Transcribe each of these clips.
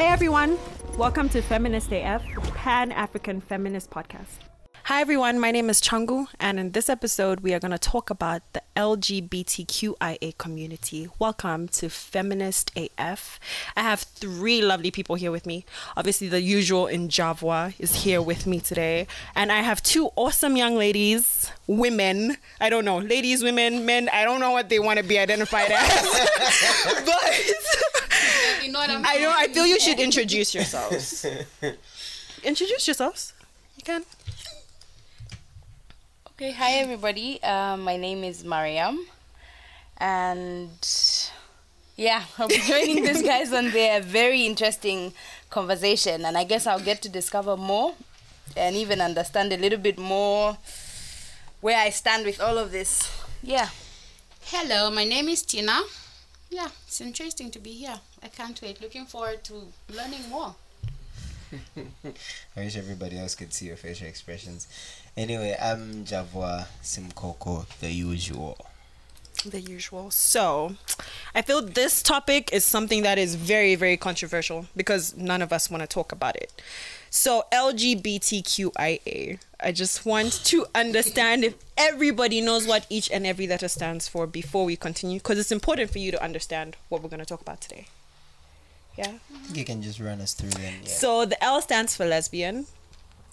Hey everyone, welcome to Feminist AF, Pan African Feminist Podcast. Hi everyone, my name is Changu, and in this episode, we are going to talk about the LGBTQIA community. Welcome to Feminist AF. I have three lovely people here with me. Obviously, the usual Njavwa is here with me today, and I have two awesome young ladies, women. I don't know, ladies, women, men. I don't know what they want to be identified as, but You know what I'm I know. I feel you should introduce yourselves. introduce yourselves. You can. Okay, hi everybody. Um, my name is Mariam, and yeah, I'll be joining these guys on their very interesting conversation, and I guess I'll get to discover more and even understand a little bit more where I stand with all of this. Yeah. Hello, my name is Tina. Yeah, it's interesting to be here. I can't wait. Looking forward to learning more. I wish everybody else could see your facial expressions. Anyway, I'm Njavwa Simkoko, the usual. The usual. So, I feel this topic is something that is very, very controversial because none of us want to talk about it. So, LGBTQIA. I just want to understand if everybody knows what each and every letter stands for before we continue because it's important for you to understand what we're going to talk about today. Yeah. You can just run us through them. Yeah. So the L stands for lesbian,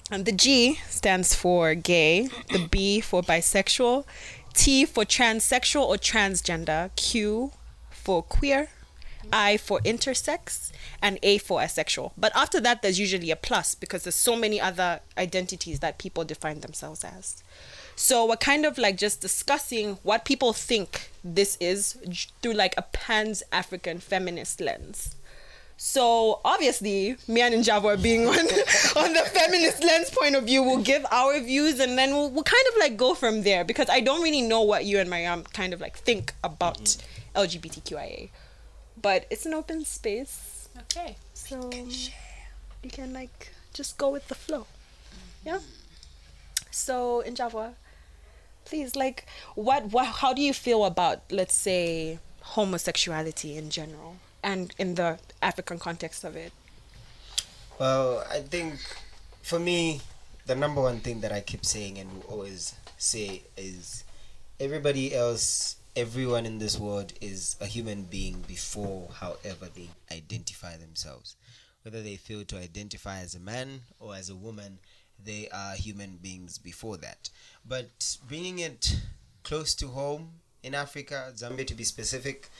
and the G stands for gay, the B for bisexual, T for transsexual or transgender, Q for queer, I for intersex, and A for asexual. But after that, there's usually a plus because there's so many other identities that people define themselves as. So we're kind of like just discussing what people think this is through like a pans African feminist lens. So obviously, me and Njavwa being on on the feminist lens point of view, we'll give our views and then we'll, we'll kind of like go from there because I don't really know what you and Mariam kind of like think about mm-hmm. LGBTQIA, but it's an open space, Okay. so you can like just go with the flow. Yeah. So Njavwa, please like what what how do you feel about let's say homosexuality in general and in the African context of it? Well, I think for me, the number one thing that I keep saying and will always say is everybody else, everyone in this world is a human being before however they identify themselves. Whether they feel to identify as a man or as a woman, they are human beings before that. But bringing it close to home in Africa, Zambia to be specific,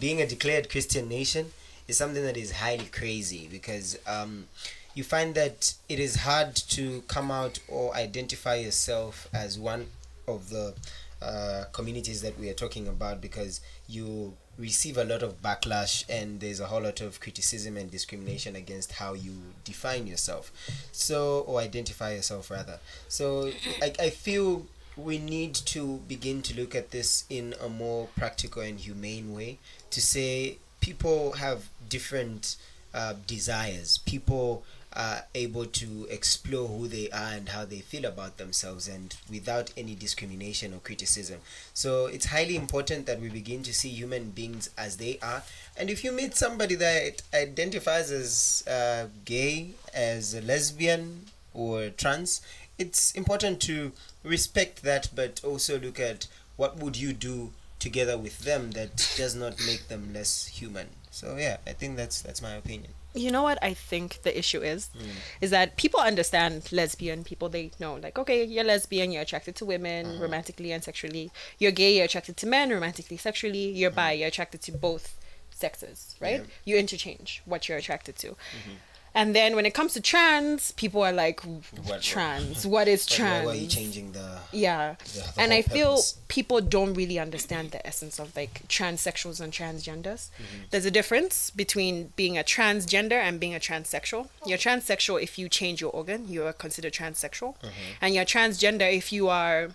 being a declared Christian nation is something that is highly crazy because um, you find that it is hard to come out or identify yourself as one of the uh, communities that we are talking about because you receive a lot of backlash and there's a whole lot of criticism and discrimination against how you define yourself. So or identify yourself rather. So I, I feel we need to begin to look at this in a more practical and humane way to say people have different uh, desires. People are able to explore who they are and how they feel about themselves and without any discrimination or criticism. So it's highly important that we begin to see human beings as they are. And if you meet somebody that identifies as uh, gay as a lesbian or trans it's important to respect that but also look at what would you do together with them that does not make them less human. So yeah i think that's that's my opinion You know what I think the issue is? Hmm. Is that people understand lesbian people. They know, like, okay, you're lesbian, you're attracted to women uh-huh. romantically and sexually. You're gay, you're attracted to men romantically, sexually. You're bi, uh-huh. you're attracted to both sexes, right? Yeah. You interchange what you're attracted to. Mm-hmm. And then when it comes to trans, people are like, what- trans? What is But why trans? were you changing the yeah the- the and i feel purpose. people don't really understand the essence of like transsexuals and transgenders Mm-hmm. there's a difference between being a transgender and being a transsexual you're transsexual if you change your organ you are considered transsexual Mm-hmm. and you're transgender if you are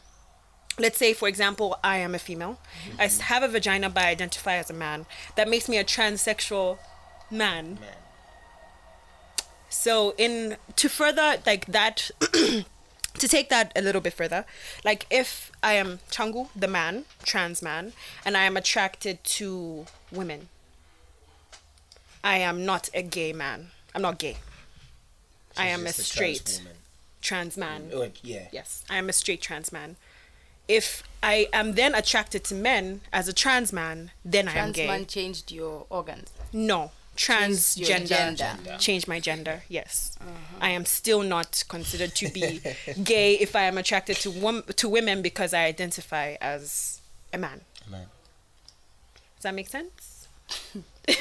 let's say for example i am a female I have a vagina but i identify as a man that makes me a transsexual man man so in to further like that to take that a little bit further like if i am changu the man trans man and i am attracted to women I am not a gay man. I'm not gay. I am a just trans straight woman. trans man. Oh, yeah. Yes, I am a straight trans man. If I am then attracted to men as a trans man, then I am gay. Trans gay. man changed your organs. No, Changed your transgender. gender. Change my gender. Yes, Uh-huh. I am still not considered to be gay if I am attracted to wom- to women because I identify as a man. Man. Does that make sense? you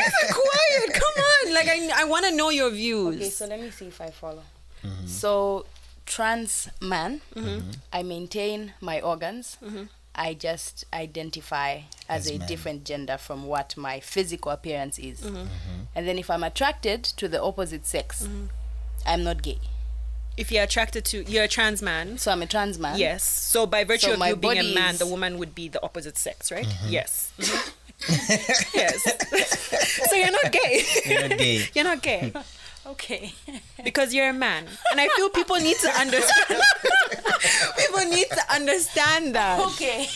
guys are quiet. Come on, like I I want to know your views. Okay, so let me see if I follow. Mm-hmm. So, trans man, mm-hmm. I maintain my organs. Mm-hmm. I just identify as, As a man. different gender from what my physical appearance is. Mm-hmm. Mm-hmm. And then if I'm attracted to the opposite sex, mm-hmm. I'm not gay. if you're attracted to you're a trans man. So I'm a trans man. Yes. So by virtue So of you being a man, the woman would be the opposite sex, right? Yes. Mhm. yes. so you're not gay. You're not gay. you're not gay Okay. because you're a man, and I feel people need to understand. people need to understand that. okay.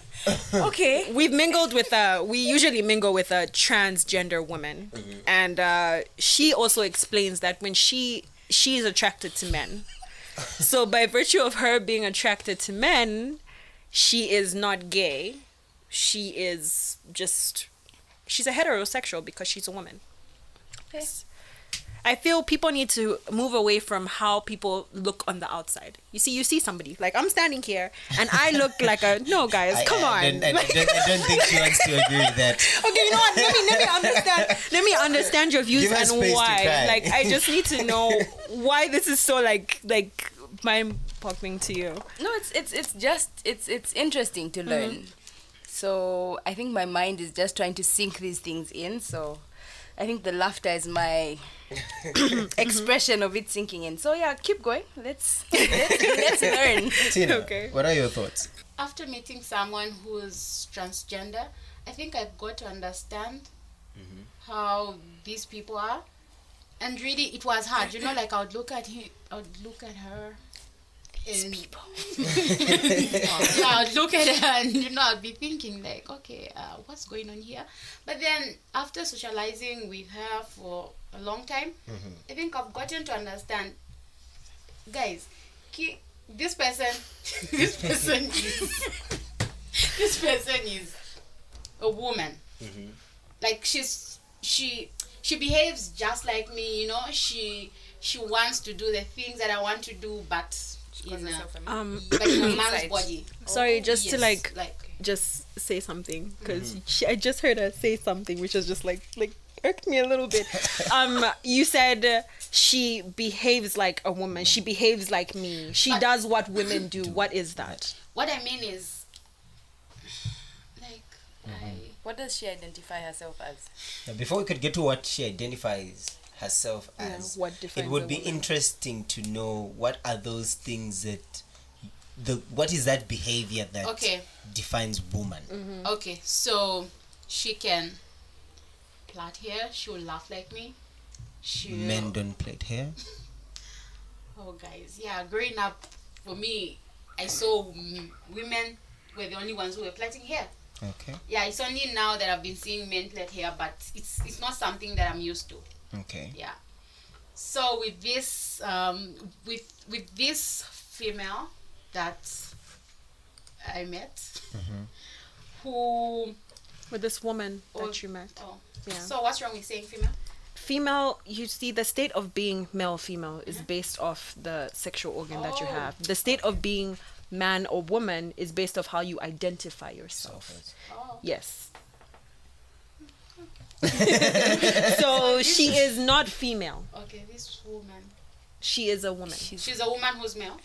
okay. We've mingled with a. We usually mingle with a transgender woman, and uh, she also explains that when she she is attracted to men, so by virtue of her being attracted to men, she is not gay. She is just she's a heterosexual because she's a woman. Okay. I feel people need to move away from how people look on the outside. You see, you see somebody like I'm standing here and I look like a no, guys. I- come I, on. I, don't, I, don't, I don't think she wants to agree with that. Okay, you know what? Let me let me understand. Let me understand your views Give and why. Like, I just need to know why this is so like like mind boggling to you. No, it's it's it's just it's it's interesting to mm-hmm. learn. So I think my mind is just trying to sink these things in. So I think the laughter is my expression of it sinking in. So yeah, keep going. Let's let's, let's learn. Tina, Okay. what are your thoughts? After meeting someone who's transgender, I think I've got to understand how these people are. And really, it was hard. You know, like I would look at him, I would look at her. And yeah, I'd look at her and you know I'd be thinking like, okay, uh, what's going on here? But then after socializing with her for a long time, mm-hmm. I think I've gotten to understand, guys, ki- this person, this person is, this person is a woman. Mm-hmm. Like she's she she behaves just like me. You know, she she wants to do the things that I want to do, but in a Um, but in a man's body. Sorry, just to, oh, like- like just say something because mm-hmm. I just heard her say something which was just like like irked me a little bit. um, you said uh, she behaves like a woman. She behaves like me. She But- does what women do. What is that? what I mean is like I What does she identify herself as? Now, before we could get to what she identifies herself Yeah, as, what it would be woman? interesting to know what are those things that the what is that behavior that Okay. defines woman. Okay, so she can plait hair. She will laugh like me. She Men don't plait hair. Oh, guys, yeah. Growing up, for me, I saw women were the only ones who were plaiting hair. Okay. Yeah, it's only now that I've been seeing men plait hair, but it's it's not something that I'm used to. Okay. Yeah. So with this, um, with with this female that I met, who With this woman Oh, that you met. oh, Yeah. so what's wrong with saying female? female you see the state of being male female is uh-huh. based off the sexual organ that you Oh. have the state of being man or woman is based off how you identify yourself Oh, yes so she is not female okay. This woman, she is a woman she's a woman who's male.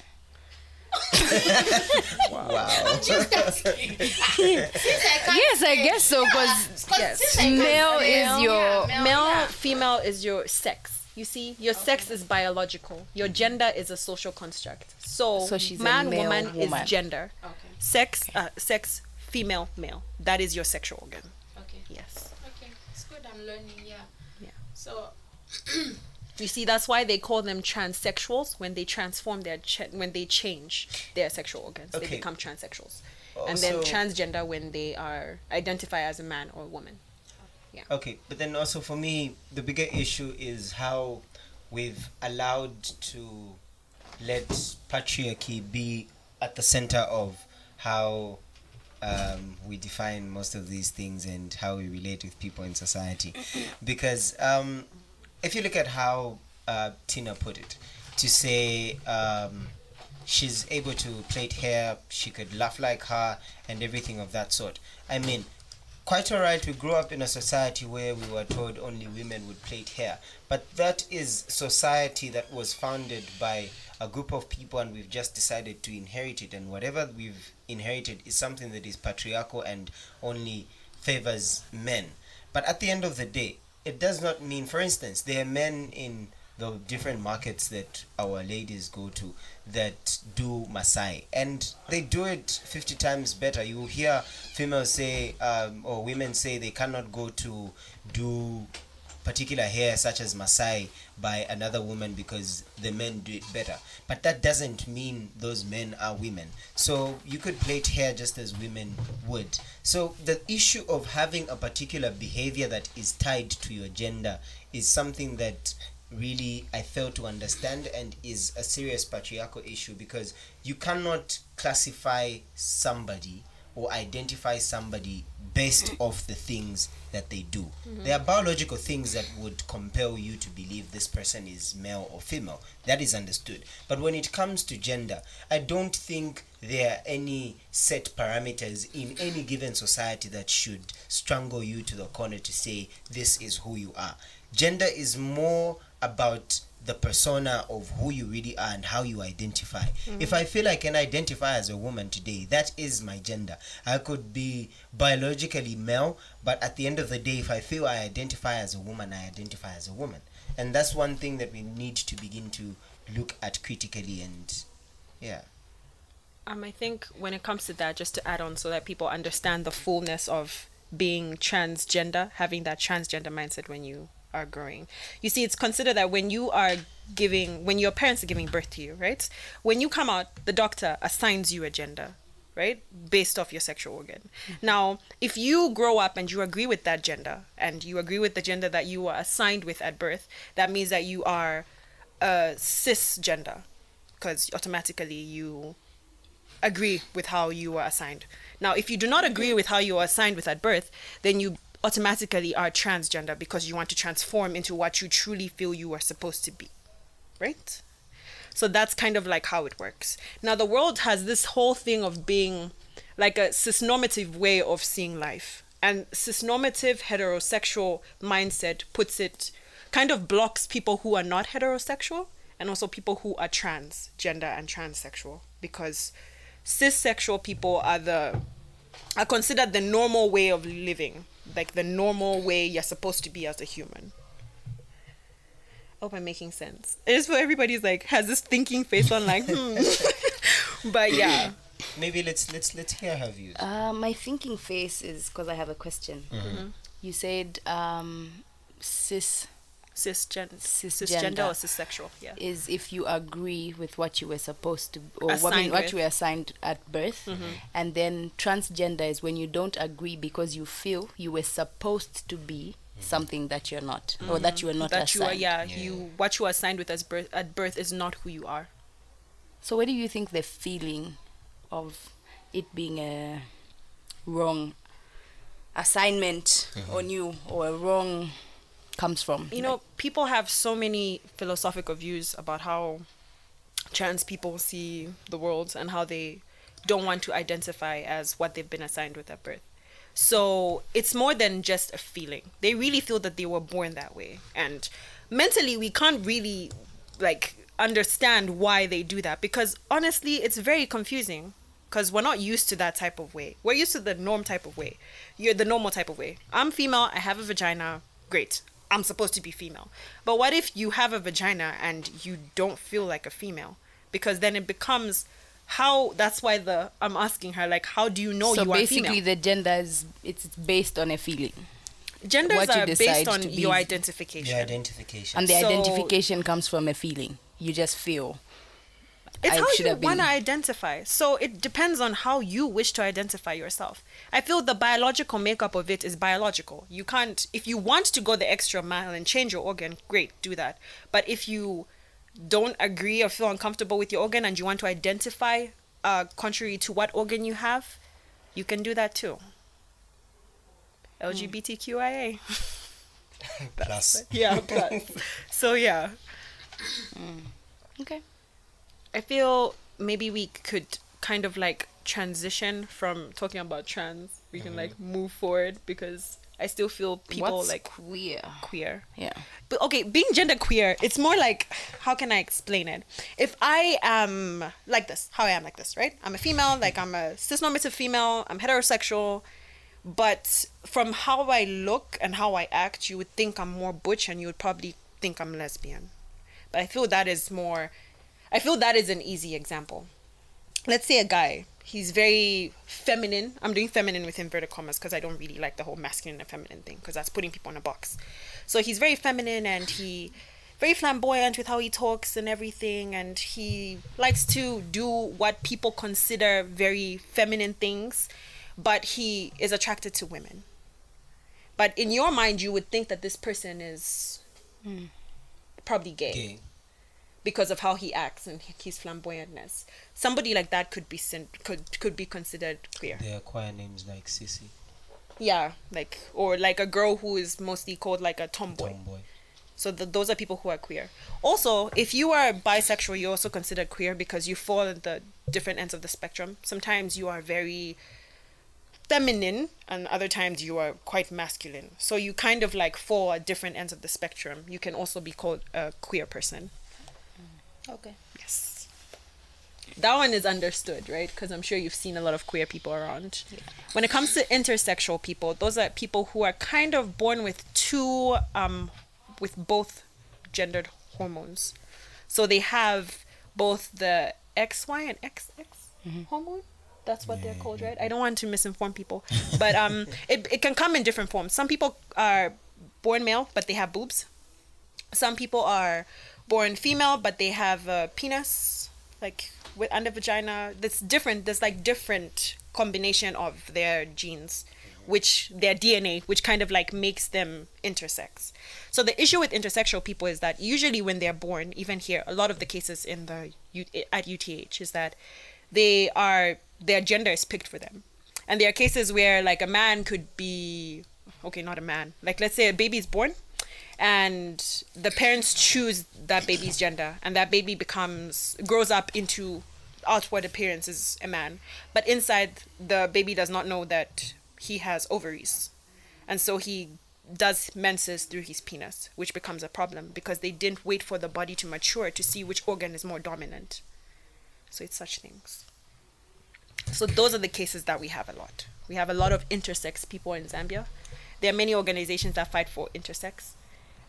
Wow. Just asking. Since I can't Yes, I guess so. Yeah, yes. since I can't male is your yeah, male, male yeah. female is your sex you see your sex is biological your gender is a social construct so, So she's a man male woman, woman. is gender Okay. sex uh, sex female male that is your sexual organ Okay. yes Okay. It's good. I'm learning. Yeah. Yeah. So you see that's why they call them transsexuals when they transform their ch- when they change their sexual organs they become transsexuals and then Also- transgender when they are identify as a man or a woman Yeah. Okay, but then also for me, the bigger issue is how we've allowed to let patriarchy be at the center of how um, we define most of these things and how we relate with people in society. Because um, if you look at how uh, Tina put it, to say um, she's able to plait hair, she could laugh like her, and everything of that sort. I mean, quite alright, we grew up in a society where we were told only women would plait hair, but that is society that was founded by a group of people, and we've just decided to inherit it, and whatever we've inherited is something that is patriarchal and only favors men. But at the end of the day, it does not mean, for instance, there are men in the different markets that our ladies go to that do Maasai and they do it 50 times better. You hear females say, um, or women say they cannot go to do particular hair such as Maasai by another woman because the men do it better. But that doesn't mean those men are women. So you could plait hair just as women would. So the issue of having a particular behavior that is tied to your gender is something that really I fail to understand and is a serious patriarchal issue because you cannot classify somebody or identify somebody based mm. off the things that they do. Mm-hmm. There are biological things that would compel you to believe this person is male or female. That is understood. But when it comes to gender, I don't think there are any set parameters in any given society that should strangle you to the corner to say this is who you are. Gender is more about the persona of who you really are and how you identify. If I feel I can identify as a woman today, that is my gender. I could be biologically male, but at the end of the day, if I feel I identify as a woman, I identify as a woman. And that's one thing that we need to begin to look at critically and yeah. Um, I think when it comes to that, just to add on so that people understand the fullness of being transgender, having that transgender mindset when you are growing. You see, it's considered that when you are giving, when your parents are giving birth to you, right? When you come out, the doctor assigns you a gender, right? Based off your sexual organ. Mm-hmm. Now, if you grow up and you agree with that gender and you agree with the gender that you were assigned with at birth, that means that you are a cisgender because automatically you agree with how you were assigned. Now, if you do not agree with how you were assigned with at birth, then you automatically are transgender because you want to transform into what you truly feel you are supposed to be. Right? So that's kind of like how it works. Now, the world has this whole thing of being like a cisnormative way of seeing life. And cisnormative heterosexual mindset puts it kind of blocks people who are not heterosexual and also people who are transgender and transsexual because cissexual people are the are considered the normal way of living like the normal way you're supposed to be as a human I hope I'm making sense. It's where everybody's like has this thinking face on like hmm. but yeah. Maybe let's let's let's hear her views. Uh, my thinking face is because I have a question. You said um, cis Cisgen- Cisgender. cisgender or cissexual. Yeah. is if you agree with what you were supposed to, or what, I mean, what you were assigned at birth, mm-hmm. and then transgender is when you don't agree because you feel you were supposed to be mm-hmm. something that you're not, or mm-hmm. that you are not that you assigned. are yeah, you what you are assigned with as birth at birth is not who you are. So, where do you think the feeling of it being a wrong assignment on you or a wrong comes from? You know, people have so many philosophical views about how trans people see the world and how they don't want to identify as what they've been assigned with at birth. So it's more than just a feeling. They really feel that they were born that way. And mentally, we can't really like understand why they do that because honestly, it's very confusing because we're not used to that type of way. We're used to the norm type of way. You're the normal type of way. I'm female, I have a vagina. Great. I'm supposed to be female. But what if you have a vagina and you don't feel like a female? Because then it becomes how that's why the I'm asking her like how do you know so you are female? basically, the gender is it's based on a feeling, Genders what are based on your identification. Your identification. and the So- identification comes from a feeling. You just feel. It's I how should you want to identify. So it depends on how you wish to identify yourself. I feel the biological makeup of it is biological. You can't, if you want to go the extra mile and change your organ, great, do that. But if you don't agree or feel uncomfortable with your organ and you want to identify uh, contrary to what organ you have, you can do that too. LGBTQIA. Plus. Yeah, plus. so yeah. Okay. I feel maybe we could kind of like transition from talking about trans. We can mm-hmm. like move forward because I still feel people What's like queer? queer. Yeah. But okay, being gender queer, it's more like how can I explain it? If I am like this, how I am like this, right? I'm a female, like I'm a cisnormative female, I'm heterosexual, but from how I look and how I act, you would think I'm more butch and you would probably think I'm lesbian. But I feel that is more I feel that is an easy example. Let's say a guy, he's very feminine. I'm doing feminine with inverted commas because I don't really like the whole masculine and feminine thing because that's putting people in a box. So he's very feminine and he very flamboyant with how he talks and everything and he likes to do what people consider very feminine things, but he is attracted to women. But in your mind you would think that this person is hmm. probably Gay. Because of how he acts and his flamboyantness. Somebody like that could be sin- could could be considered queer. They acquire names like Sissy, Yeah, like or like a girl who is mostly called like a tomboy. Tomboy. So th those are people who are queer. Also, if you are bisexual, you're also considered queer because you fall at the different ends of the spectrum. Sometimes you are very feminine, and other times you are quite masculine. So you kind of like fall at different ends of the spectrum. You can also be called a queer person. Okay. Yes. That one is understood, right? Because I'm sure you've seen a lot of queer people around. When it comes to intersexual people, those are people who are kind of born with two, um, with both gendered hormones. So they have both the XY and XX hormone. That's what they're called, right? I don't want to misinform people, but um, it, it can come in different forms. Some people are born male, but they have boobs some people are born female but they have a penis like with under vagina. That's different there's like different combination of their genes which their dna which kind of like makes them intersex. So the issue with intersexual people is that usually when they're born even here a lot of the cases in the at UTH is that they are their gender is picked for them. And there are cases where like a man could be okay not a man like let's say a baby is born and the parents choose that baby's gender and that baby becomes grows up into outward appearance as a man. But inside the baby does not know that he has ovaries. And so he does menses through his penis which becomes a problem because they didn't wait for the body to mature to see which organ is more dominant. So it's such things. So those are the cases that we have a lot. We have a lot of intersex people in Zambia. There are many organizations that fight for intersex,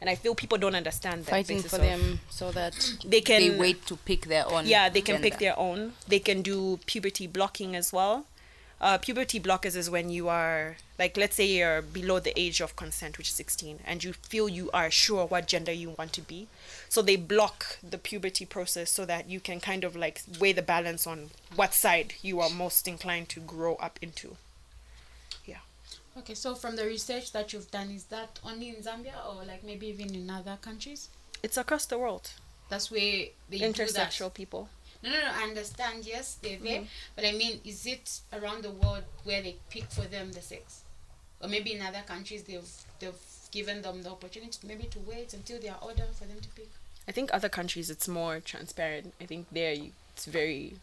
and I feel people don't understand that. Fighting for them so that They can- they wait to pick their own. Yeah, they can pick their own. They can do puberty blocking as well. Uh, puberty blockers is when you are like, let's say you're below the age of consent, which is 16, and you feel you are sure what gender you want to be. So they block the puberty process so that you can kind of like weigh the balance on what side you are most inclined to grow up into. Okay, so from the research that you've done, is that only in Zambia or like maybe even in other countries? It's across the world. That's where they. Intersexual people. No, no, no. I understand. Yes, they're there, Mm-hmm. but I mean, is it around the world where they pick for them the sex, or maybe in other countries they've they've given them the opportunity maybe to wait until they are older for them to pick? I think other countries it's more transparent. I think there it's very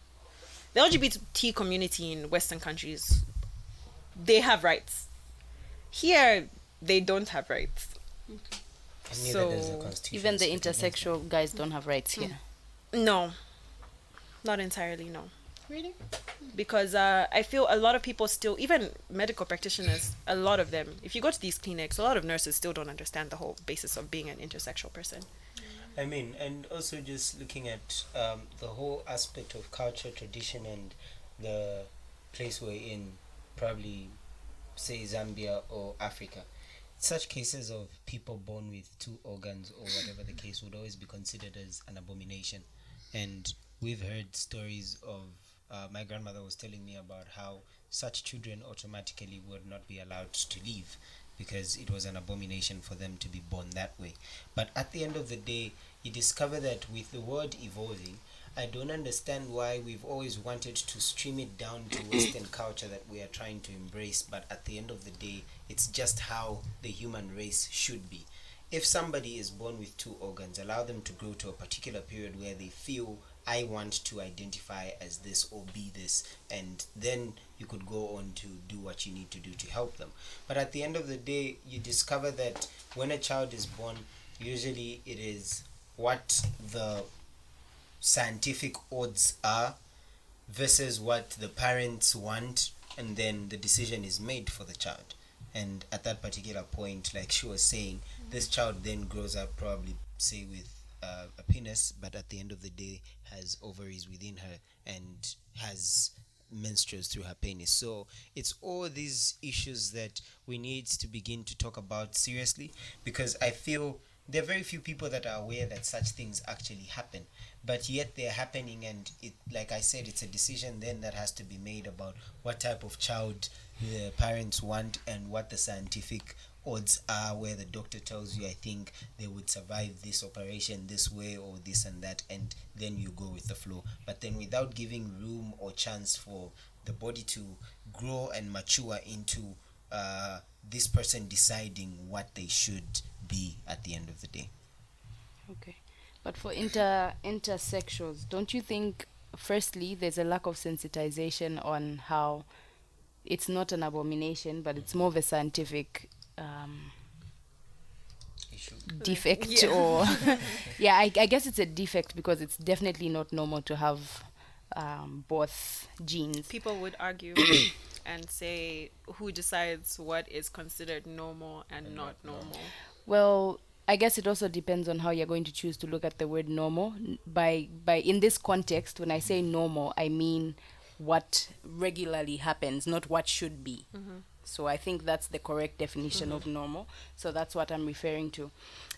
the LGBT community in Western countries they have rights. Here they don't have rights. And neither does the So, Even the speak against intersexual guys don't have rights here. No, not entirely. No, Really? because uh, I feel a lot of people still, even medical practitioners, a lot of them. If you go to these clinics, a lot of nurses still don't understand the whole basis of being an intersexual person. I mean, and also just looking at um, the whole aspect of culture, tradition, and the place we're in, probably say Zambia or Africa. Such cases of people born with two organs or whatever the case would always be considered as an abomination. And we've heard stories of. Uh, my grandmother was telling me about how such children automatically would not be allowed to leave because it was an abomination for them to be born that way. But at the end of the day, you discover that with the world evolving, I don't understand why we've always wanted to stream it down to Western culture that we are trying to embrace, but at the end of the day, it's just how the human race should be. If somebody is born with two organs, allow them to grow to a particular period where they feel I want to identify as this or be this, and then you could go on to do what you need to do to help them. But at the end of the day, you discover that when a child is born, usually it is what the scientific odds are versus what the parents want, and then the decision is made for the child. And at that particular point, like she was saying, this child then grows up probably, say, with uh, a penis, but at the end of the day has ovaries within her and has menstruates through her penis. So it's all these issues that we need to begin to talk about seriously because I feel there are very few people that are aware that such things actually happen but yet they're happening and it like i said it's a decision then that has to be made about what type of child the parents want and what the scientific odds are where the doctor tells you i think they would survive this operation this way or this and that and then you go with the flow but then without giving room or chance for the body to grow and mature into uh, this person deciding what they should be at the end of the day Okay. But for inter intersexuals, don't you think firstly there's a lack of sensitization on how it's not an abomination, but it's more of a scientific um, defect Yeah. or yeah, I, I guess it's a defect because it's definitely not normal to have um, both genes. People would argue and say who decides what is considered normal and not normal. Well, I guess it also depends on how you're going to choose to look at the word normal. By by in this context, when I say normal, I mean what regularly happens, not what should be. So I think that's the correct definition of normal. So that's what I'm referring to.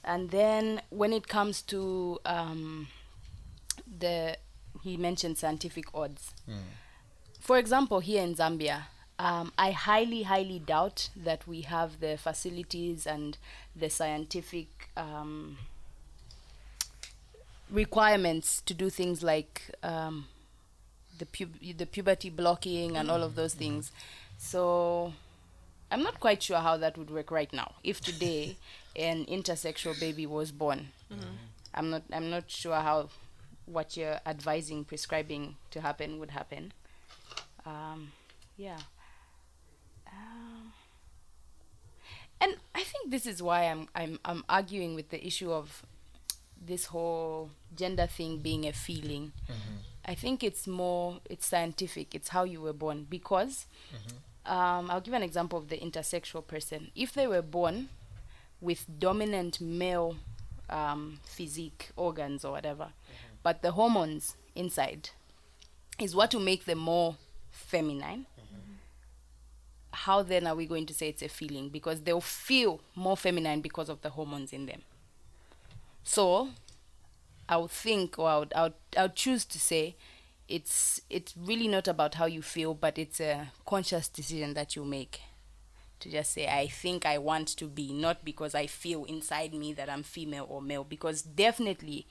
And then when it comes to um, the he mentioned scientific odds. For example, here in Zambia, um, I highly, highly doubt that we have the facilities and the scientific um, requirements to do things like um, the pub- the puberty blocking and all of those things. So I'm not quite sure how that would work right now. If today an intersexual baby was born, I'm not I'm not sure how what you're advising prescribing to happen would happen. Um, yeah. Um, and I think this is why I'm I'm I'm arguing with the issue of this whole gender thing being a feeling. I think it's more it's scientific. It's how you were born because um, I'll give an example of the intersexual person. If they were born with dominant male um, physique organs or whatever, but the hormones inside is what will make them more feminine. How then are we going to say it's a feeling? Because they'll feel more feminine because of the hormones in them. So, I would think, or I would, I would, I would choose to say, it's it's really not about how you feel, but it's a conscious decision that you make to just say I think I want to be not because I feel inside me that I'm female or male because definitely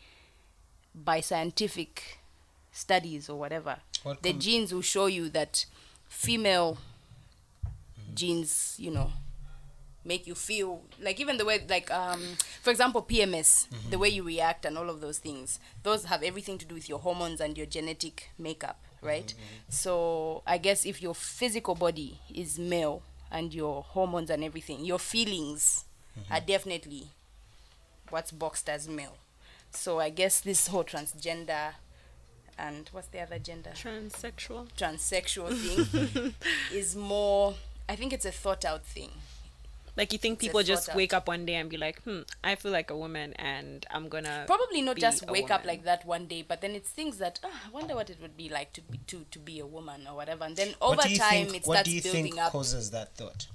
by scientific studies or whatever What the com- genes will show you that female mm-hmm. genes you know make you feel like even the way like um for example PMS mm-hmm. the way you react and all of those things those have everything to do with your hormones and your genetic makeup right? Mm-hmm. So i guess if your physical body is male and your hormones and everything your feelings mm-hmm. are definitely what's boxed as male. So i guess this whole transgender and what's the other gender? Transsexual. transsexual thing is more i think it's a thought out thing Like you think people just wake up one day and be like, hmm, I feel like a woman and I'm gonna probably not be just a wake up like that one day but then it's things that oh, i wonder what it would be like to be to, to be a woman or whatever and then over what do you time think, it what starts do you building think up causes that thought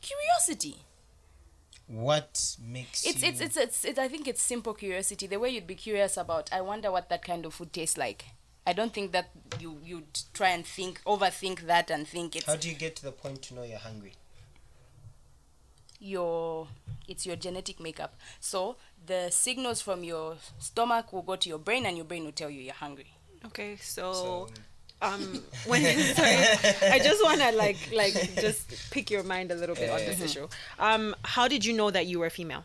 curiosity what makes It's, you it's it's it's it's I think it's simple curiosity. The way you'd be curious about. I wonder what that kind of food tastes like. I don't think that you you'd try and think overthink that and think it's how do you get to the point to know you're hungry your it's your genetic makeup. So the signals from your stomach will go to your brain and your brain will tell you you're hungry. Okay, so, so um, when sorry, I just want to like like just pick your mind a little bit on this issue. Um, how did you know that you were female?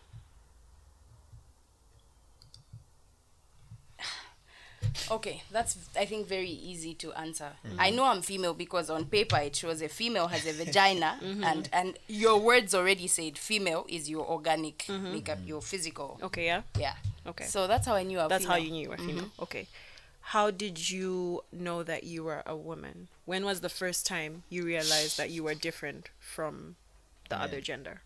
Okay, that's I think very easy to answer. Mm-hmm. I know I'm female because on paper it shows a female has a vagina mm-hmm. and and your words already said female is your organic mm-hmm. makeup, your physical. Okay, yeah. Yeah. Okay. So that's how I knew I was That's how you knew you were female. Okay. How did you know that you were a woman? When was the first time you realized that you were different from the other gender?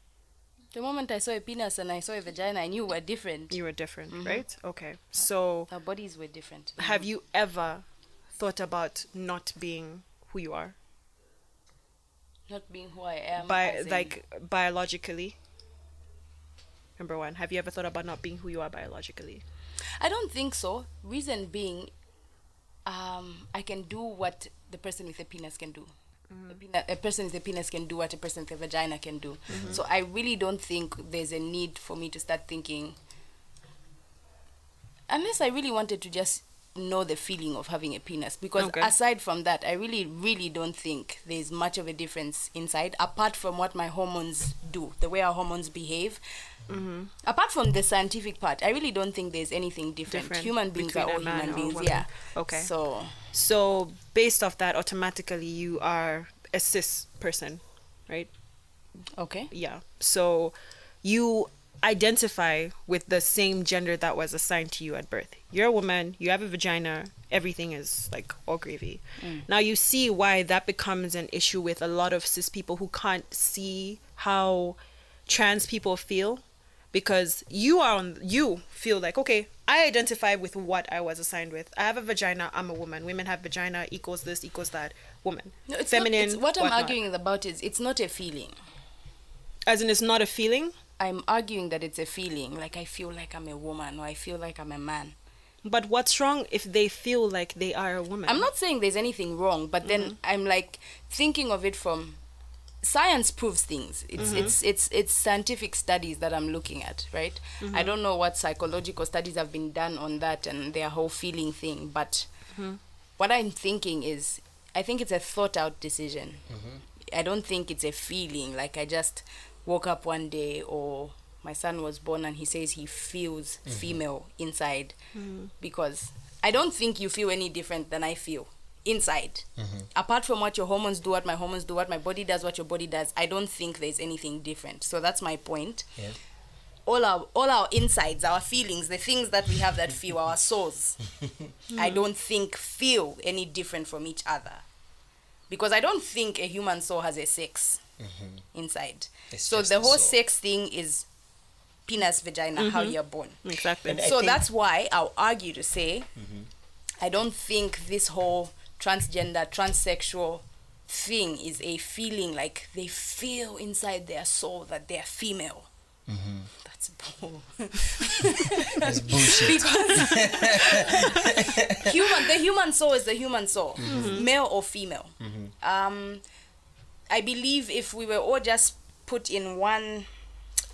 The moment I saw a penis and I saw a vagina, I knew we were different. You were different, right? Okay. So, Our bodies were different. have you ever thought about not being who you are? Not being who I am. By as in- like biologically? Number 1, have you ever thought about not being who you are biologically? I don't think so. Reason being, um, I can do what the person with a penis can do. A, peni- a person with a penis can do what a person with a vagina can do. Mm-hmm. So I really don't think there's a need for me to start thinking. Unless I really wanted to just know the feeling of having a penis, because Okay. aside from that, I really, really don't think there's much of a difference inside, apart from what my hormones do, the way our hormones behave. Mm-hmm. Apart from the scientific part, I really don't think there's anything different. Different human beings are all human beings, woman. yeah. Okay. So So, based off that, automatically you are a cis person, right? okay. Yeah. So, you identify with the same gender that was assigned to you at birth. You're a woman, you have a vagina, everything is like all gravy. Mm. Now, you see why that becomes an issue with a lot of cis people who can't see how trans people feel because you are on you feel like okay i identify with what i was assigned with i have a vagina i'm a woman women have vagina equals this equals that woman No, it's feminine Not, it's, what I'm whatnot. arguing about is it's not a feeling. as in it's not a feeling I'm arguing that it's a feeling. Like I feel like I'm a woman or I feel like I'm a man. but what's wrong if they feel like they are a woman I'm not saying there's anything wrong, but then Mm-hmm. I'm like thinking of it from science proves things. It's Mm-hmm. it's it's it's scientific studies that I'm looking at, right? Mm-hmm. I don't know what psychological studies have been done on that and their whole feeling thing, but Mm-hmm. what I'm thinking is I think it's a thought out decision. I don't think it's a feeling like I just woke up one day or my son was born and he says he feels mm-hmm. female inside mm. because I don't think you feel any different than I feel inside. Mm-hmm. Apart from what your hormones do, what my hormones do, what my body does, what your body does, I don't think there's anything different. So that's my point. yeah All our all our insides, our feelings, the things that we have that feel, our souls, I don't think feel any different from each other. Because I don't think a human soul has a sex Mm-hmm. inside. It's so the the whole soul. sex thing is penis, vagina, how mm-hmm. you're born. exactly And so think- that's why I'll argue to say mm-hmm. I don't think this whole transgender, transsexual thing is a feeling like they feel inside their soul that they're female. That's bull. That's bullshit. human the human soul is the human soul male or female um i believe if we were all just put in one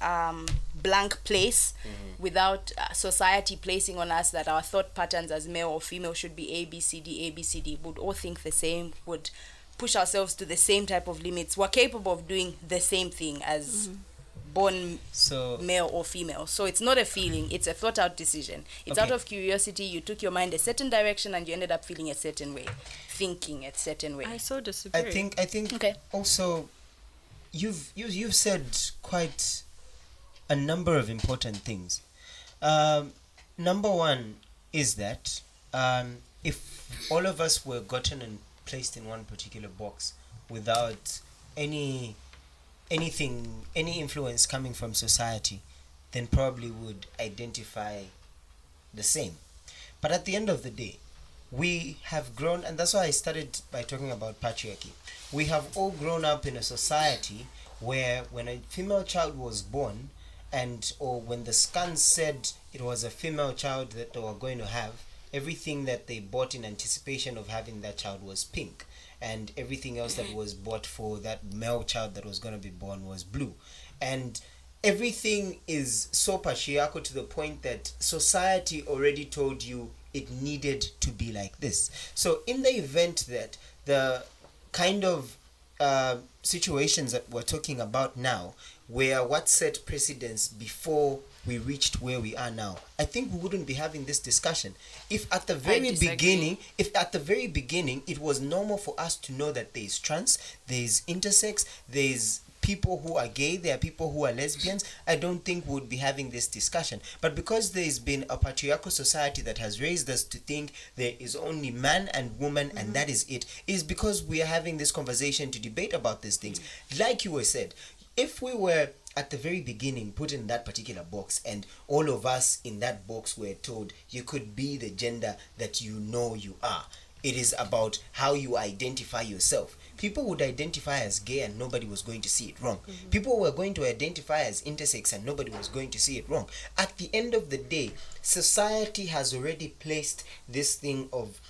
um blank place without uh, society placing on us that our thought patterns as male or female should be a b c d a b c d would all think the same would push ourselves to the same type of limits we're capable of doing the same thing as born so male or female. So it's not a feeling, it's a thought out decision. It's out of curiosity. You took your mind a certain direction and you ended up feeling a certain way, thinking a certain way. i so disagree I think I think Okay. also you've you, you've said quite a number of important things. Um, number one is that um, if all of us were gotten and placed in one particular box without any anything any influence coming from society, then probably would identify the same. But at the end of the day, we have grown, and that's why I started by talking about patriarchy. We have all grown up in a society where when a female child was born, and or when the scans said it was a female child that they were going to have, everything that they bought in anticipation of having that child was pink, and everything else that was bought for that male child that was going to be born was blue, and everything is so patriarchal to the point that society already told you it needed to be like this. So in the event that the kind of uh, situations that we're talking about now where what set precedence before we reached where we are now, I think we wouldn't be having this discussion. If at the very beginning, if at the very beginning it was normal for us to know that there is trans, there is intersex, there is people who are gay, there are people who are lesbians, I don't think we would be having this discussion. But because there's been a patriarchal society that has raised us to think there is only man and woman and mm-hmm. that is it, is because we are having this conversation to debate about these things. Mm. Like you were said, if we were at the very beginning put in that particular box and all of us in that box were told you could be the gender that you know you are. It is about how you identify yourself. People would identify as gay and nobody was going to see it wrong. Mm-hmm. People were going to identify as intersex and nobody was going to see it wrong. At the end of the day society has already placed this thing of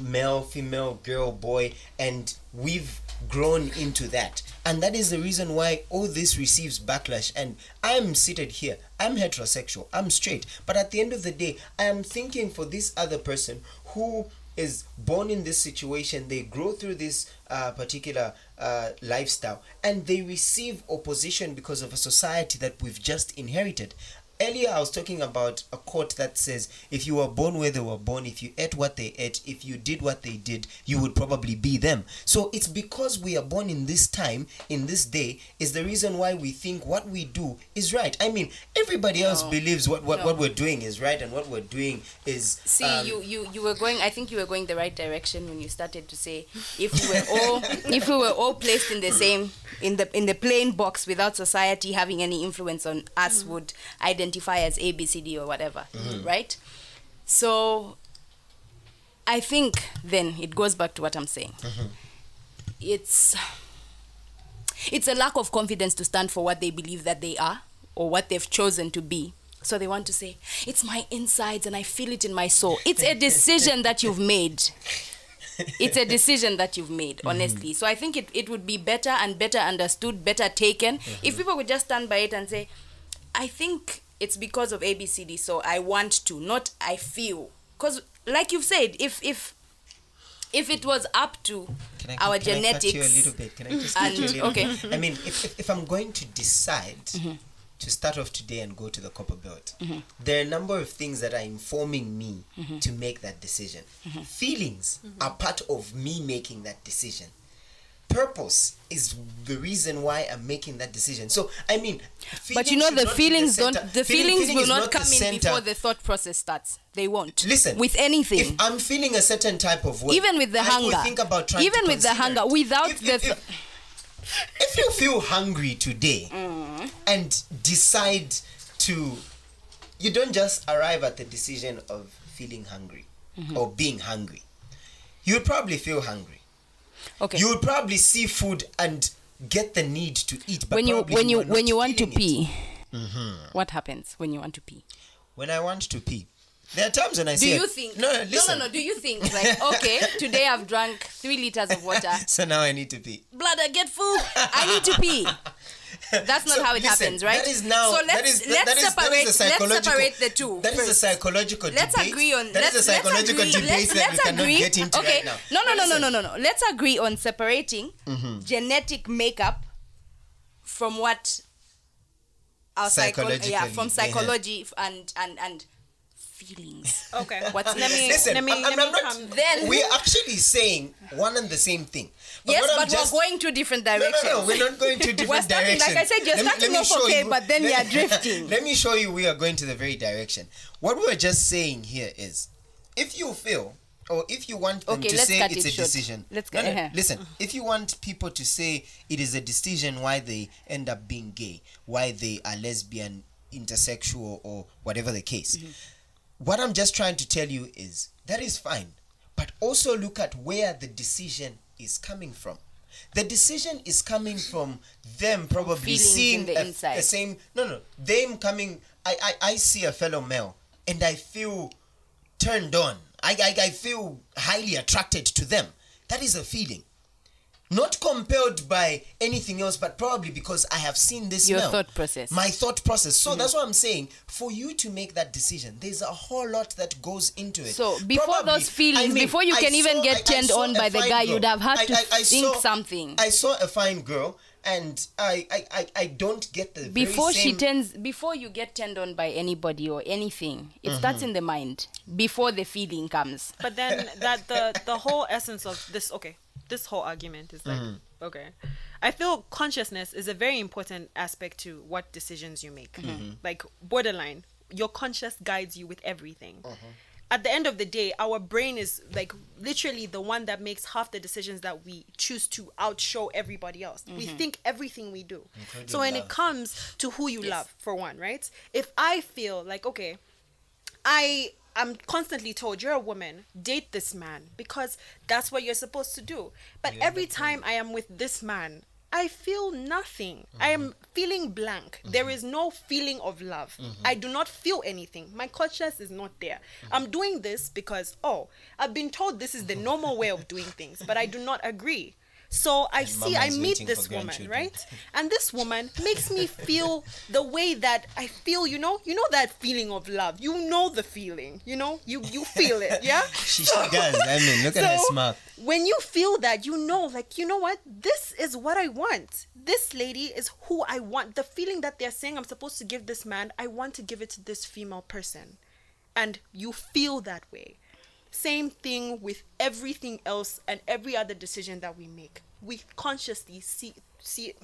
male, female, girl, boy, and we've grown into that. And that is the reason why all this receives backlash. And I'm seated here, I'm heterosexual, I'm straight, but at the end of the day, I am thinking for this other person who is born in this situation, they grow through this uh, particular uh, lifestyle, and they receive opposition because of a society that we've just inherited. Earlier, I was talking about a quote that says, If you were born where they were born, if you ate what they ate, if you did what they did, you would probably be them. So it's because we are born in this time, in this day, is the reason why we think what we do is right. I mean, everybody else believes what, what, No. what we're doing is right, and what we're doing is. See, um, you, you you were going. I think you were going the right direction when you started to say if we were all if we were all placed in the same in the in the plain box without society having any influence on us would identify as A B C D or whatever, mm-hmm. right? So, I think then it goes back to what I'm saying. Mm-hmm. It's it's a lack of confidence to stand for what they believe that they are or what they've chosen to be. So they want to say, it's my insides and I feel it in my soul. It's a decision that you've made. It's a decision that you've made, mm-hmm. honestly. So I think it, it would be better and better understood, better taken, if people would just stand by it and say, I think it's because of ABCD, so I want to, not I feel. Because, like you've said, if if if it was up to Can I, our can I cut you a little bit? Can I just and- you a little okay. bit? I mean, if, if, if I'm going to decide mm-hmm. to start off today and go to the copper belt, mm-hmm. there are a number of things that are informing me mm-hmm. to make that decision. Feelings are part of me making that decision. Purpose is the reason why I'm making that decision. So, I mean, But you know the feelings center- don't the feeling- feelings feeling will is not come in center. before the thought process starts. They won't. Listen, with anything. If I'm feeling a certain type of way, even with the I hunger. think about trying even with the hunger, it. without If- the if- th- if- if you feel hungry today Mm. and decide to you don't just arrive at the decision of feeling hungry Mm-hmm. or being hungry you would probably feel hungry okay. you would probably see food and get the need to eat but when you when you are when you want to it. Mm-hmm. pee, what happens when you want to pee? when i want to pee there are times when i Do say you think? no no, no, listen. no, no. Do you think like okay, today I've drunk three liters of water. so now i need to pee Bladder, get full. I need to pee. That's not So, how it listen, happens, right? That is now. So let's that is, let's that separate is let's separate the two. That is a psychological let's debate. agree on That let's, is a psychological let's agree, debate let's, that let's we cannot agree. get into okay. right now. No, no, no, no, no, no, no. Let's agree on separating Mm-hmm. genetic makeup from what our psychology, yeah, from psychology f- and and and feelings. Okay. What's let me Listen, let me I'm, let I'm, me not. come. Then- we're actually saying one and the same thing. yes, but just- we're going two different directions. no, no, no, we're not going to different We're starting- directions. like I said, you're Let starting me off okay, you- but then let- you're drifting. Let me show you we are going to the very direction. What we're just saying here is, if you feel, or if you want them Okay, to say it's it a short. decision. Let's No, get- no, uh-huh. Listen, if you want people to say it is a decision why they end up being gay, why they are lesbian, intersexual, or whatever the case, Mm-hmm. What I'm just trying to tell you is that is fine, but also look at where the decision is coming from. The decision is coming from them probably seeing the a- inside. the same. No, no, them coming. I, I, I see a fellow male and I feel turned on. I, I, I feel highly attracted to them. That is a feeling. Not compelled by anything else, but probably because I have seen this Your male. thought process. My thought process. Mm-hmm. So that's what I'm saying. For you to make that decision, there's a whole lot that goes into it. So before Probably- those feelings, I mean, before you I can even get I- I turned on by the guy, girl. you'd have had to think something. I saw a fine girl, and I, I, I, I don't get the very before she turns before you get turned on by anybody or anything it Mm-hmm. starts in the mind before the feeling comes But then that the the whole essence of this okay, this whole argument is like Mm-hmm. okay. I feel consciousness is a very important aspect to what decisions you make. Mm-hmm. Like borderline, your conscious guides you with everything. Uh-huh. At the end of the day, our brain is like literally the one that makes half the decisions that we choose to outshow everybody else. We think everything we do. so when it comes to who you love, for one, right? If I feel like okay, I am constantly told you're a woman, date this man because that's what you're supposed to do. But every time I am with this man, I feel nothing. I am mm-hmm. feeling blank. There is no feeling of love. Mm-hmm. I do not feel anything. My conscience is not there. Mm-hmm. I'm doing this because, oh, I've been told this is the normal way of doing things, but I do not agree. So I see, I meet this woman, right? And this woman makes me feel the way that I feel, you know, you know that feeling of love. You know the feeling, you know, you you feel it, yeah. She, she does. I mean, look at her So, smile. When you feel that, you know, like, you know what? This is what I want. This lady is who I want. The feeling that they're saying I'm supposed to give this man, I want to give it to this female person. And you feel that way. Same thing with everything else and every other decision that we make. We consciously see see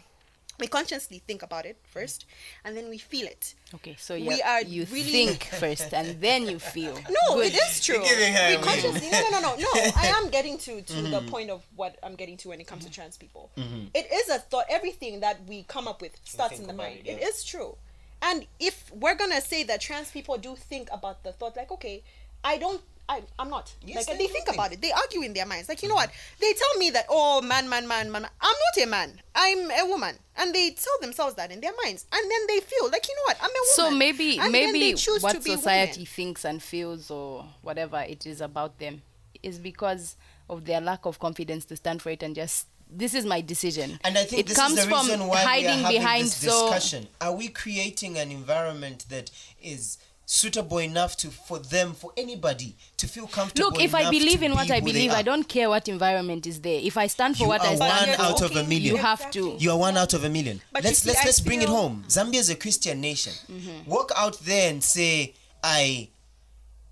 we consciously think about it first and then we feel it. okay so We you are you really- think first and then you feel No, Good. it is true. We a win. consciously no no no no no. I am getting to to the mm-hmm. point of what I'm getting to when it comes to mm-hmm. trans people. Mm-hmm. It is a thought. Everything that we come up with starts in the mind. it, It yeah. is true. And if we're gonna say that trans people do think about the thought, like okay, I don't. I, I'm not. Yes, like they they think think. about it. They argue in their minds. Like you know what? They tell me that oh man man man man. I'm not a man. I'm a woman. And they tell themselves that in their minds. And then they feel like you know what? I'm a woman. so maybe And maybe choose what society women. thinks and feels or whatever it is about them is because of their lack of confidence to stand for it and just this is my decision And I think it this comes is the from reason why we are hiding having behind this so. Are we creating an environment that is suitable enough to for them for anybody to feel comfortable? Look, if I believe to in what be I believe, I don't care what environment is there. If I stand for You what I are stand one for, out of a million. you have to. You are one out of a million. But let's see, let's I let's bring it home. Zambia is a Christian nation. Mm-hmm. Walk out there and say, I,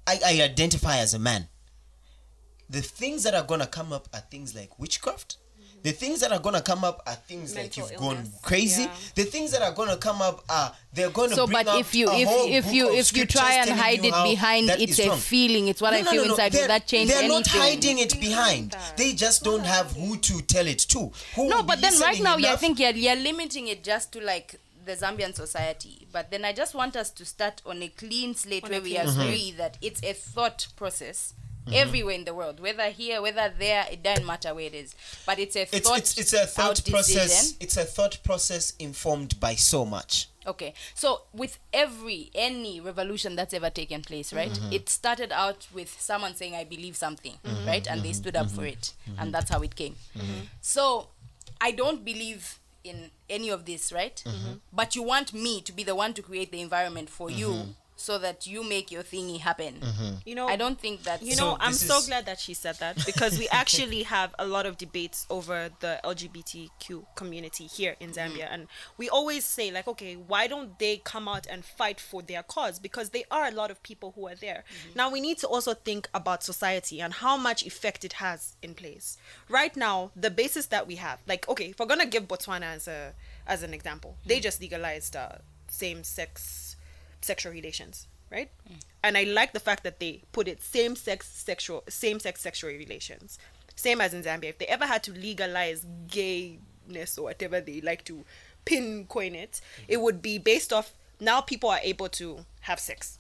I, I identify as a man. The things that are gonna come up are things like witchcraft. The things that are gonna come up are things like you've gone crazy. Yeah. The things that are gonna come up are they're gonna So, bring but up if you a if whole if you if you try and hide it behind it's a wrong. feeling, it's what I No, no, feel no, no. inside. Will They're- that change They're anything? not hiding it behind. They just don't have who to tell it to. Who No, but then right listening now, yeah, I enough- think you're, you're limiting it just to like the Zambian society. But then I just want us to start on a clean slate On a where we clean agree mm-hmm. that it's a thought process. Mm-hmm. Everywhere in the world, whether here, whether there, it doesn't matter where it is. But it's a it's thought. it's it's a thought process. decision. It's a thought process informed by so much. Okay, so with every any revolution that's ever taken place, right? Mm-hmm. It started out with someone saying, "I believe something," mm-hmm. right, and they mm-hmm. stood up for it, and that's how it came. So, I don't believe in any of this, right? But you want me to be the one to create the environment for you, so that you make your thingy happen. Mm-hmm. You know, I don't think that. You So know, I'm so is- glad that she said that because we actually have a lot of debates over the LGBTQ community here in mm-hmm. Zambia. And we always say, like, okay, why don't they come out and fight for their cause? Because there are a lot of people who are there. Mm-hmm. Now, we need to also think about society and how much effect it has in place. Right now, the basis that we have, like, okay, if we're going to give Botswana as, a, as an example, they just legalized uh, same sex sexual relations, right? Hmm. And I like the fact that they put it same sex sexual same sex sexual relations. Same as in Zambia. If they ever had to legalize gayness or whatever they like to pincoin it, mm-hmm. it would be based off now people are able to have sex.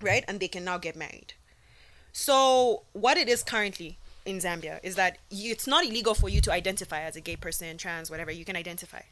Right? And they can now get married. So what it is currently, in Zambia is that you, it's not illegal for you to identify as a gay person, trans, whatever. You can identify.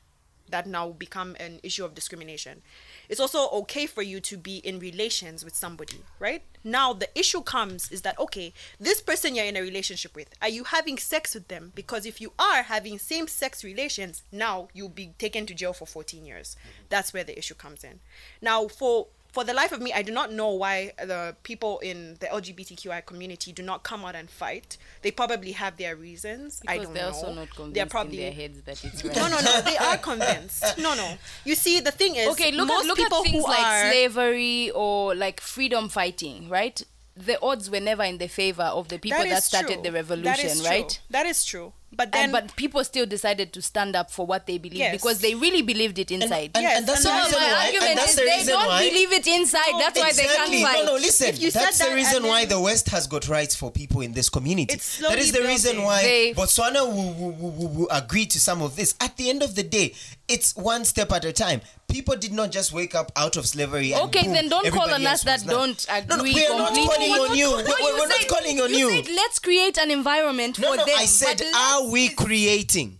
That now become an issue of discrimination. It's also okay for you to be in relations with somebody, right? Now the issue comes is that okay, this person you're in a relationship with, are you having sex with them? Because if you are having same sex relations, now you'll be taken to jail for 14 years. That's where the issue comes in. Now for for the life of me, I do not know why the people in the LGBTQI community do not come out and fight. They probably have their reasons. I don't they're know. also not convinced They're probably in their heads that it's right. no, no, no. They are convinced. No, no. You see, the thing is, okay look most at look people at things like are slavery or like freedom fighting right the odds were never in the favor of the people that started true. the That revolution is true. right That is true. But then, and but people still decided to stand up for what they believe Yes. because they really believed it inside and, Yes, and that's and the so reason my why. argument that's is the they don't why. believe it inside that's why they exactly. can't fight No, no, listen. If you said That's the that reason why the West has got rights for people in this community. It's That is the slowly reason why They- Botswana will, will, will, will, will agree to some of this. At the end of the day, it's one step at a time. People did not just wake up out of slavery. And Okay, boom, then don't call on us that don't No, no, agree we are not completely. calling on you. No, We- you we're not calling on you. said let's create an environment No, for no, them. I said, are we creating?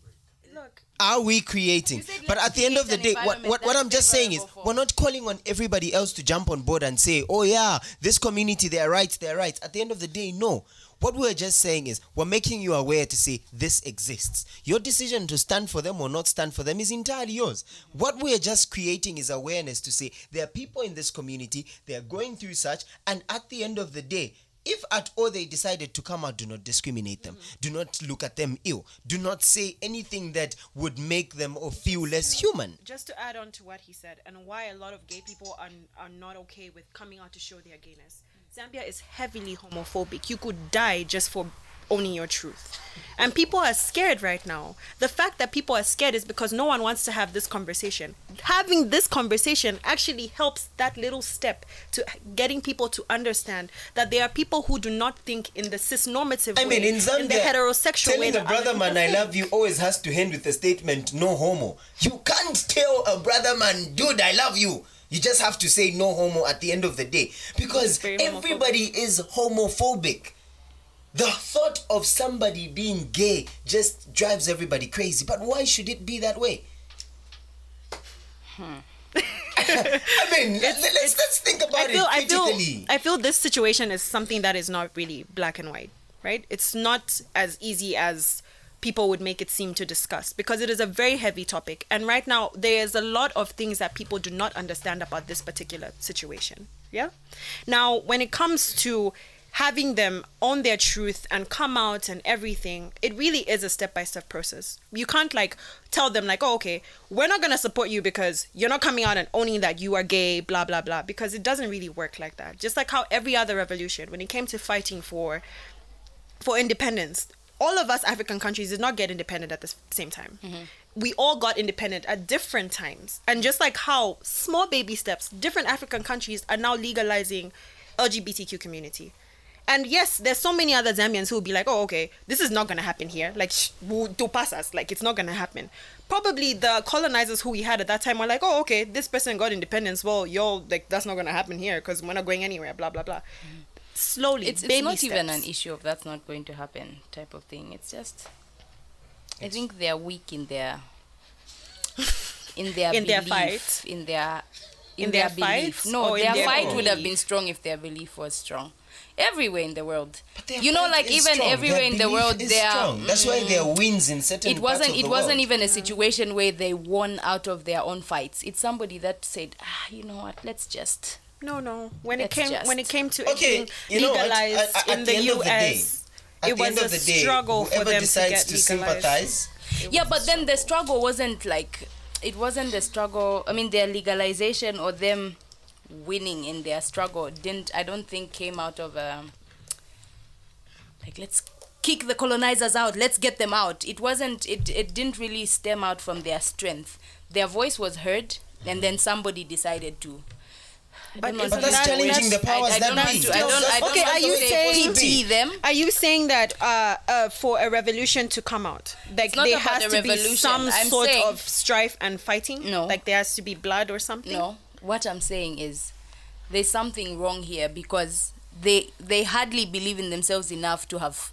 look, are we creating? Said But at the end of the day, what, what, what I'm just saying is, for- we're not calling on everybody else to jump on board and say, oh yeah, this community, they're right, they're right. At the end of the day, no. What we're just saying is, we're making you aware to say this exists. Your decision to stand for them or not stand for them is entirely yours. What we're just creating is awareness to say there are people in this community, they are going through such, and at the end of the day, if at all they decided to come out, do not discriminate them. Mm-hmm. Do not look at them ill. Do not say anything that would make them or feel less human. just to add on to what he said and why a lot of gay people are, are not okay with coming out to show their gayness. Zambia is heavily homophobic. You could die just for owning your truth. And people are scared right now. The fact that people are scared is because no one wants to have this conversation. Having this conversation actually helps that little step to getting people to understand that there are people who do not think in the cis-normative I way, mean, in Zambia, in the heterosexual way. telling a brother other man I love you always has to end with the statement no homo. You can't tell a brother man, dude, I love you. You just have to say no homo at the end of the day because everybody is homophobic. The thought of somebody being gay just drives everybody crazy. But why should it be that way? Hmm. I mean, us let's, let's think about I feel, it I feel. I feel this situation is something that is not really black and white, right? It's not as easy as people would make it seem to discuss because it is a very heavy topic. And right now, there is a lot of things that people do not understand about this particular situation. Yeah. Now, when it comes to having them own their truth and come out and everything, it really is a step by step process. You can't like tell them like, oh, okay, we're not gonna support you because you're not coming out and owning that you are gay, blah blah blah. Because it doesn't really work like that. Just like how every other revolution, when it came to fighting for for independence, all of us African countries did not get independent at the same time. We all got independent at different times. And just like how small baby steps, different African countries are now legalizing LGBTQ community. And yes, there's so many other Zambians who will be like, oh, okay, this is not going to happen here. Like, sh- do pass us. Like, it's not going to happen. Probably the colonizers who we had at that time were like, oh, okay, this person got independence. Well, yo, like, that's not going to happen here because we're not going anywhere, blah, blah, blah. Slowly, it's, it's baby not even an issue of that's not going to happen type of thing. It's just i think they're weak in their in their In their fight? in their in, In their, their belief. fight? No their their fight would have been strong if their belief was strong. Everywhere in the world. But their you know like is even strong. everywhere Their in the world is there are strong. That's why there are wins in certain it wasn't parts of it the wasn't world. even a situation where they won out of their own fights. It's somebody that said ah you know what? Let's just No, no. When it Let's came when it came to it Okay, being you know what? legalized At- at- in at the, the end of the day, US, At it the was end of a the day, struggle for whoever them decides to to get legalized. sympathize, yeah but then the struggle wasn't like it wasn't the struggle i mean their legalization or them winning in their struggle didn't i don't think came out of um like let's kick the colonizers out let's get them out it wasn't it it didn't really stem out from their strength their voice was heard and then somebody decided to I But But that's that- challenging the powers I, I that don't be. to, I don't, I don't Okay, are you saying- pity them Are you saying that uh, uh, for a revolution to come out, like there has to be some I'm sort saying- of strife and fighting? No. Like there has to be blood or something? No, what I'm saying is there's something wrong here because they they hardly believe in themselves enough to have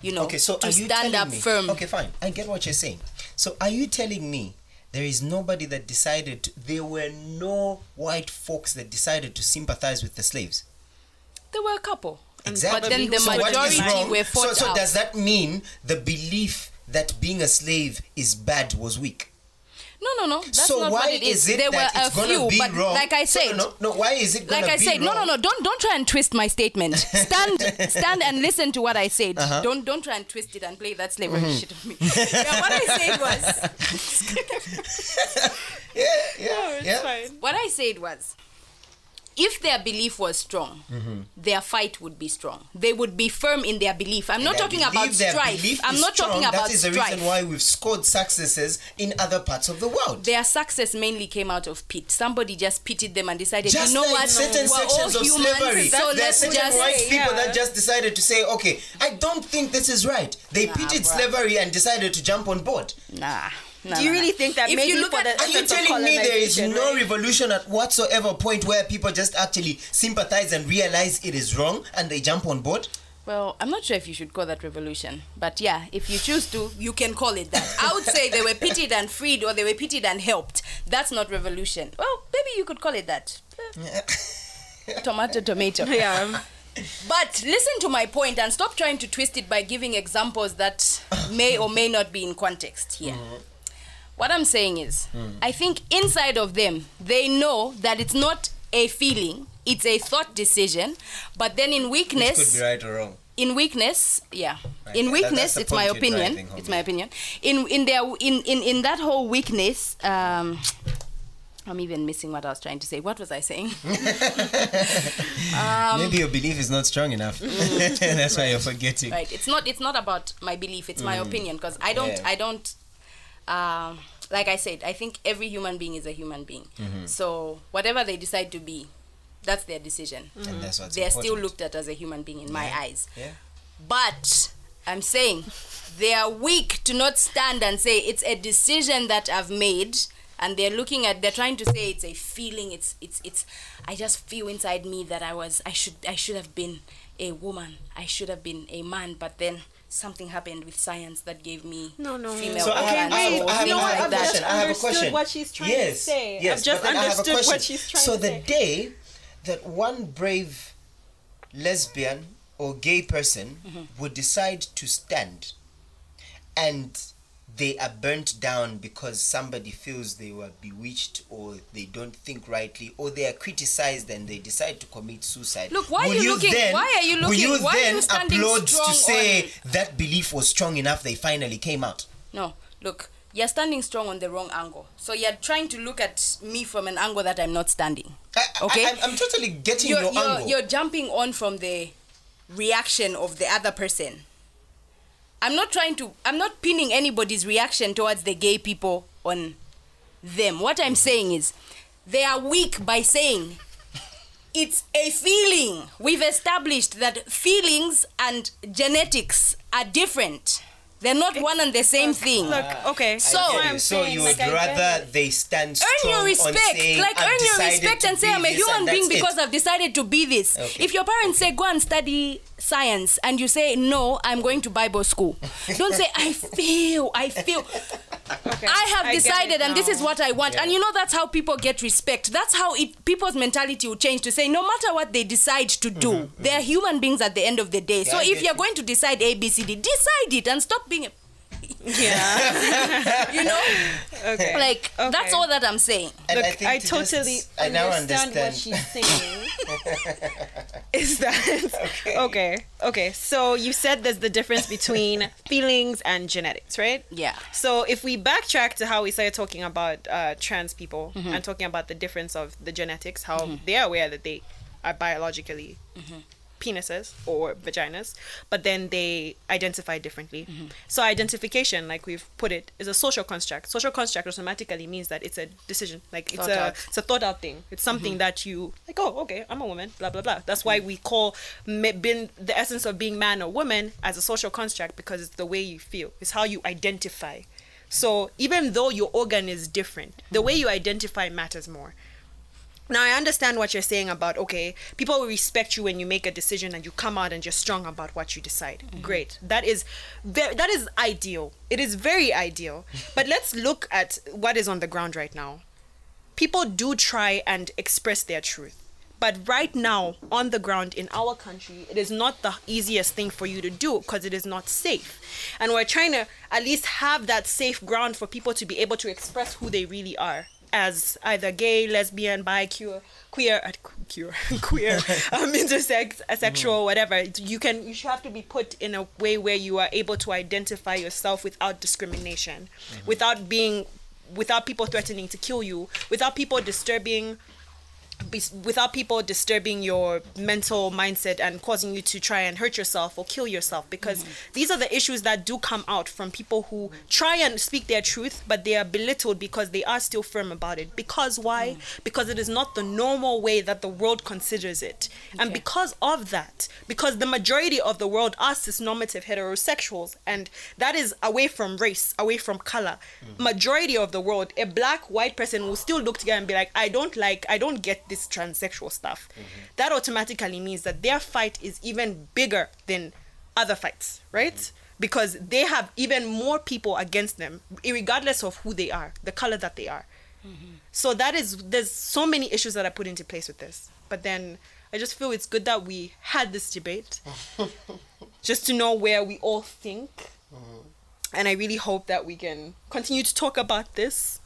you know, Okay, so to are you stand up me, firm. Okay, fine. I get what you're saying. So are you telling me there is nobody that decided? To, there were no white folks that decided to sympathize with the slaves. There were a couple. Exactly. But then the so majority were so, fought so out. does that mean the belief that being a slave is bad was weak? No, no, no. That's so not why what it is. it there that were it's a few, be but wrong? like I No, said, no, no, no. Why is it like I said, no, no, no. Don't don't try and twist my statement. Stand, stand and listen to what I said. Uh-huh. Don't don't try and twist it and play that slavery Mm-hmm. shit of me. yeah, what I said was, Yeah, yeah, it's yeah. fine. what I said was, if their belief was strong, Mm-hmm. their fight would be strong. They would be firm in their belief. I'm not talking about their strife. belief I'm not talking strong. about That is the strife. reason why we've scored successes in other parts of the world. their success mainly came out of pit. Somebody just pitied them and decided, Just you know like what, certain we're all sections of humans, slavery, so there are let's certain just white people yeah. that just decided to say, okay, I don't think this is right. They Nah, pitied bruh. slavery and decided to jump on board. nah. Nah Do you nah, really nah. think that if maybe you look for at the Are you telling me there is no right? revolution at whatsoever point where people just actually sympathize and realize it is wrong and they jump on board? Well, I'm not sure if you should call that revolution, but yeah, if you choose to, you can call it that. I would say they were pitied and freed, or they were pitied and helped. That's not revolution. Well, maybe you could call it that. Tomato, tomato. Yeah. But listen to my point and stop trying to twist it by giving examples that may or may not be in context here. Mm-hmm. What I'm saying is, I think inside of them, they know that it's not a feeling, it's a thought decision. But then in Which weakness, could be right or wrong. in weakness yeah Right, in weakness that's the it's my opinion home, it's my opinion in in their in in in that whole weakness um i'm even missing what i was trying to say what was i saying Um, Maybe your belief is not strong enough. That's why you're forgetting. right it's not it's not about my belief it's my opinion because i don't Mm. Yeah. i don't um like i said i think every human being is a human being. Mm-hmm. so whatever they decide to be that's their decision. And that's what's they're still looked at as a human being in my eyes. Yeah. But I'm saying they are weak to not stand and say it's a decision that I've made and they're looking at they're trying to say it's a feeling. It's it's it's I just feel inside me that I was I should I should have been a woman. I should have been a man. But then something happened with science that gave me No, no. female So I organs have, I have, or I have, things I have like a that. question. I have a understood question. what she's trying to yes, say. I've Yes, just but I have a understood what she's trying so to the say. day that one brave lesbian or gay person Mm-hmm. would decide to stand and they are burnt down because somebody feels they were bewitched or they don't think rightly or they are criticized and they decide to commit suicide. Look, why are will you looking- Then, why are you Will looking- you why are you standing applaud strong to say on- that belief was strong enough they finally came out? No, look, you're standing strong on the wrong angle. So you're trying to look at me from an angle that I'm not standing. Okay. I, I'm, I'm totally getting you're, your you're, angle. you're jumping on from the reaction of the other person. I'm not trying to, I'm not pinning anybody's reaction towards the gay people on them. What I'm saying is they are weak by saying it's a feeling. We've established that feelings and genetics are different. They're not one and the same thing. Look, okay. So- I get I'm you. so saying, you like, would I get rather they stand earn strong your on respect saying, like "I've earn your decided respect and say i'm a human being that's it. because i've decided to be this Okay. if your parents say go and study science and you say no i'm going to bible school don't say i feel i feel Okay. i have get it decided and this is what i want. And you know that's how people get respect. That's how it people's mentality will change to say no matter what they decide to do they're human beings at the end of the day. So Mm-hmm, I if you're you. going to decide a b c d decide it and stop being a Yeah. you know Okay. like that's all that i'm saying And Look, I, think I, to totally just- I now understand, understand. what she's saying. is that okay. okay? So you said there's the difference between feelings and genetics, right? yeah So if we backtrack to how we started talking about uh, trans people Mm-hmm. and talking about the difference of the genetics, how they are aware that they are biologically Mm-hmm. Penises or vaginas, but then they identify differently. Mm-hmm. So identification, like we've put it, is a social construct. Social construct automatically means that it's a decision, like it's Thought a out. Mm-hmm. it's a thought out thing. It's something that you like. Oh, okay, I'm a woman. Blah blah blah. That's why we call being the essence of being man or woman as a social construct because it's the way you feel. It's how you identify. So even though your organ is different, the way you identify matters more. Now I understand what you're saying about okay, people will respect you when you make a decision and you come out and you're strong about what you decide. Mm-hmm. Great, that is very, that is ideal. It is very ideal. but let's look at what is on the ground right now. People do try and express their truth. But right now, on the ground in our country, it is not the easiest thing for you to do because it is not safe. And we're trying to at least have that safe ground for people to be able to express who they really are as either gay, lesbian, bi, queer, queer, uh, queer, queer, um, intersex, asexual, whatever. You can, you should have to be put in a way where you are able to identify yourself without discrimination, without being, without people threatening to kill you, without people disturbing without people disturbing your mental mindset and causing you to try and hurt yourself or kill yourself because mm-hmm. these are the issues that do come out from people who try and speak their truth but they are belittled because they are still firm about it. Because why? Mm. Because it is not the normal way that the world considers it. And because of that because the majority of the world are cisnormative heterosexuals and that is away from race away from color. Mm. Majority of the world a black white person will still look together and be like i don't like i don't get this transsexual stuff mm-hmm. that automatically means that their fight is even bigger than other fights right? Mm-hmm. Because they have even more people against them regardless of who they are the color that they are. Mm-hmm. So that is there's so many issues that are put into place with this. But then i just feel it's good that we had this debate just to know where we all think. And i really hope that we can continue to talk about this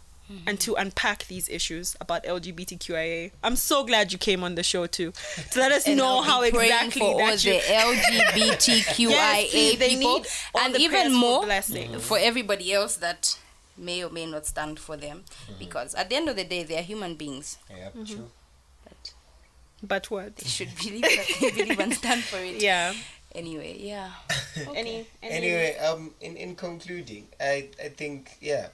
and to unpack these issues about lgbtqia i'm so glad you came on the show too to let us And know how exactly for all that you the LGBTQIA Yes, please, they people, need all and the even more blessing. for everybody else that may or may not stand for them, because at the end of the day, they are human beings. Yeah, Mm-hmm. true. But but what they should believe that they believe and stand for it. yeah Anyway, yeah. any, any Anyway, um, in, in concluding, I, I think, yeah,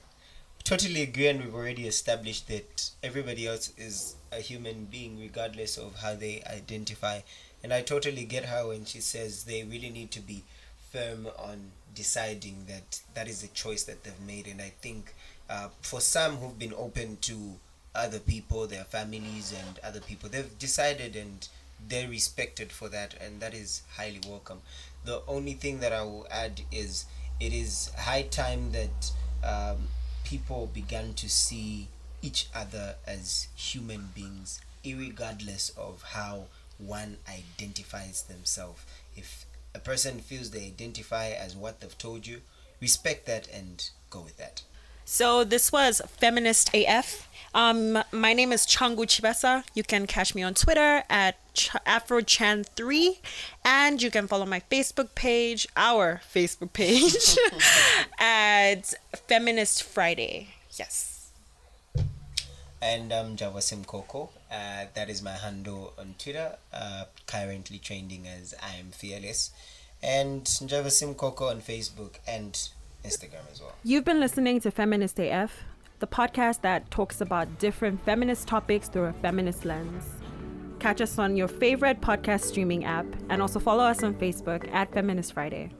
totally agree, and we've already established that everybody else is a human being, regardless of how they identify. And I totally get her when she says they really need to be firm on deciding that that is a choice that they've made. And I think uh, for some who've been open to other people, their families, and other people, they've decided and they're respected for that, and that is highly welcome. The only thing that I will add is it is high time that um, people began to see each other as human beings, irregardless of how one identifies themselves. If a person feels they identify as what they've told you, respect that and go with that. So this was Feminist AF. Um, my name is Changu Chibesa. You can catch me on Twitter at Ch- AfroChan3, and you can follow my Facebook page, our Facebook page, at Feminist Friday. Yes. And I'm Njavwa Simukoko. Uh, that is my handle on Twitter. Uh, currently trending as I am fearless. And Njavwa Simukoko on Facebook and Instagram as well. You've been listening to Feminist AF, the podcast that talks about different feminist topics through a feminist lens. Catch us on your favorite podcast streaming app and also follow us on Facebook at Feminist Friday.